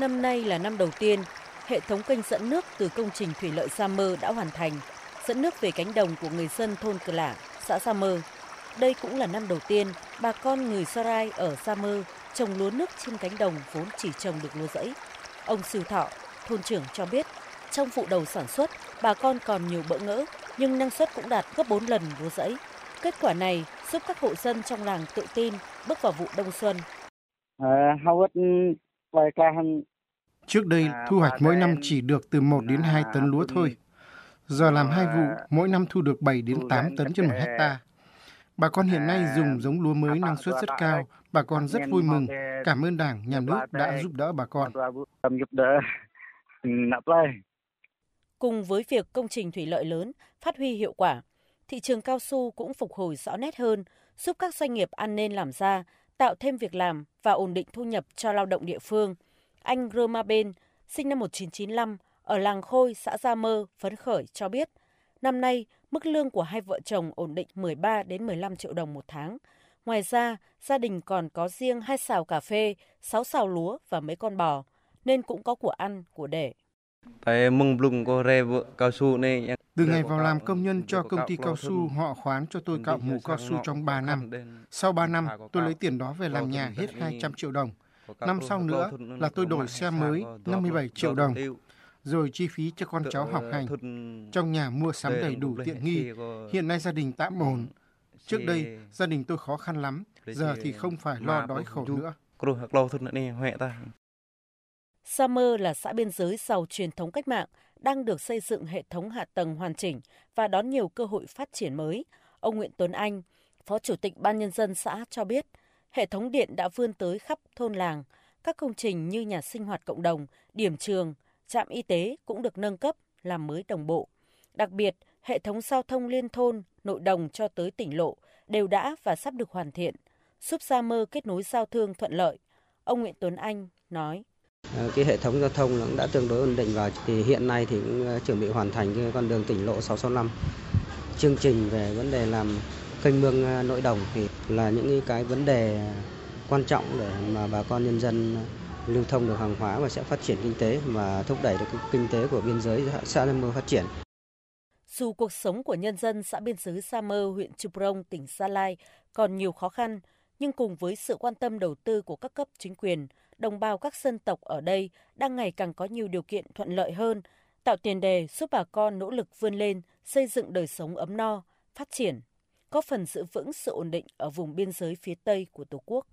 Năm nay là năm đầu tiên, hệ thống kênh dẫn nước từ công trình thủy lợi Sa Mơ đã hoàn thành, dẫn nước về cánh đồng của người dân thôn Cờ Lả, xã Sa Mơ. Đây cũng là năm đầu tiên bà con người Sarai ở Sa Mơ trồng lúa nước trên cánh đồng vốn chỉ trồng được lúa rẫy. Ông Sư Thọ, thôn trưởng cho biết, trong vụ đầu sản xuất, bà con còn nhiều bỡ ngỡ, nhưng năng suất cũng đạt gấp 4 lần lúa rẫy. Kết quả này giúp các hộ dân trong làng tự tin bước vào vụ đông xuân. À, hầu hết Trước đây, thu hoạch mỗi năm chỉ được từ 1 đến 2 tấn lúa thôi. Giờ làm hai vụ, mỗi năm thu được 7 đến 8 tấn trên một hecta. Bà con hiện nay dùng giống lúa mới năng suất rất cao. Bà con rất vui mừng. Cảm ơn Đảng, Nhà nước đã giúp đỡ bà con. Cùng với việc công trình thủy lợi lớn phát huy hiệu quả, thị trường cao su cũng phục hồi rõ nét hơn, giúp các doanh nghiệp ăn nên làm ra, tạo thêm việc làm và ổn định thu nhập cho lao động địa phương. Anh Roma Ben, sinh năm 1995, ở làng Khôi, xã Gia Mơ, phấn khởi cho biết, năm nay mức lương của hai vợ chồng ổn định 13 đến 15 triệu đồng một tháng. Ngoài ra, gia đình còn có riêng hai xào cà phê, sáu xào lúa và mấy con bò, nên cũng có của ăn, của để. Từ ngày vào làm công nhân cho công ty cao su, họ khoán cho tôi cạo mũ cao su trong 3 năm. Sau 3 năm, tôi lấy tiền đó về làm nhà hết 200 triệu đồng. Năm sau nữa là tôi đổi xe mới 57 triệu đồng. Rồi chi phí cho con cháu học hành. Trong nhà mua sắm đầy đủ tiện nghi. Hiện nay gia đình tạm ổn. Trước đây, gia đình tôi khó khăn lắm. Giờ thì không phải lo đói khổ nữa. Sa Mơ là xã biên giới giàu truyền thống cách mạng, đang được xây dựng hệ thống hạ tầng hoàn chỉnh và đón nhiều cơ hội phát triển mới. Ông Nguyễn Tuấn Anh, Phó Chủ tịch Ban Nhân dân xã cho biết, hệ thống điện đã vươn tới khắp thôn làng. Các công trình như nhà sinh hoạt cộng đồng, điểm trường, trạm y tế cũng được nâng cấp, làm mới đồng bộ. Đặc biệt, hệ thống giao thông liên thôn, nội đồng cho tới tỉnh lộ đều đã và sắp được hoàn thiện, giúp Sa Mơ kết nối giao thương thuận lợi. Ông Nguyễn Tuấn Anh nói. Ờ, cái hệ thống giao thông cũng đã tương đối ổn định và thì hiện nay thì cũng ờ, chuẩn bị hoàn thành cái con đường tỉnh lộ 665. Chương trình về vấn đề làm kênh mương ờ, nội đồng thì là những cái vấn đề quan trọng để mà bà con nhân dân lưu thông được hàng hóa và sẽ phát triển kinh tế và thúc đẩy được kinh tế của biên giới xã Nam Mơ phát triển. Dù cuộc sống của nhân dân xã biên giới Sa Mơ, huyện Chuprong, tỉnh Gia Lai còn nhiều khó khăn, nhưng cùng với sự quan tâm đầu tư của các cấp chính quyền, đồng bào các dân tộc ở đây đang ngày càng có nhiều điều kiện thuận lợi hơn, tạo tiền đề giúp bà con nỗ lực vươn lên, xây dựng đời sống ấm no, phát triển, góp phần giữ vững sự ổn định ở vùng biên giới phía Tây của Tổ quốc.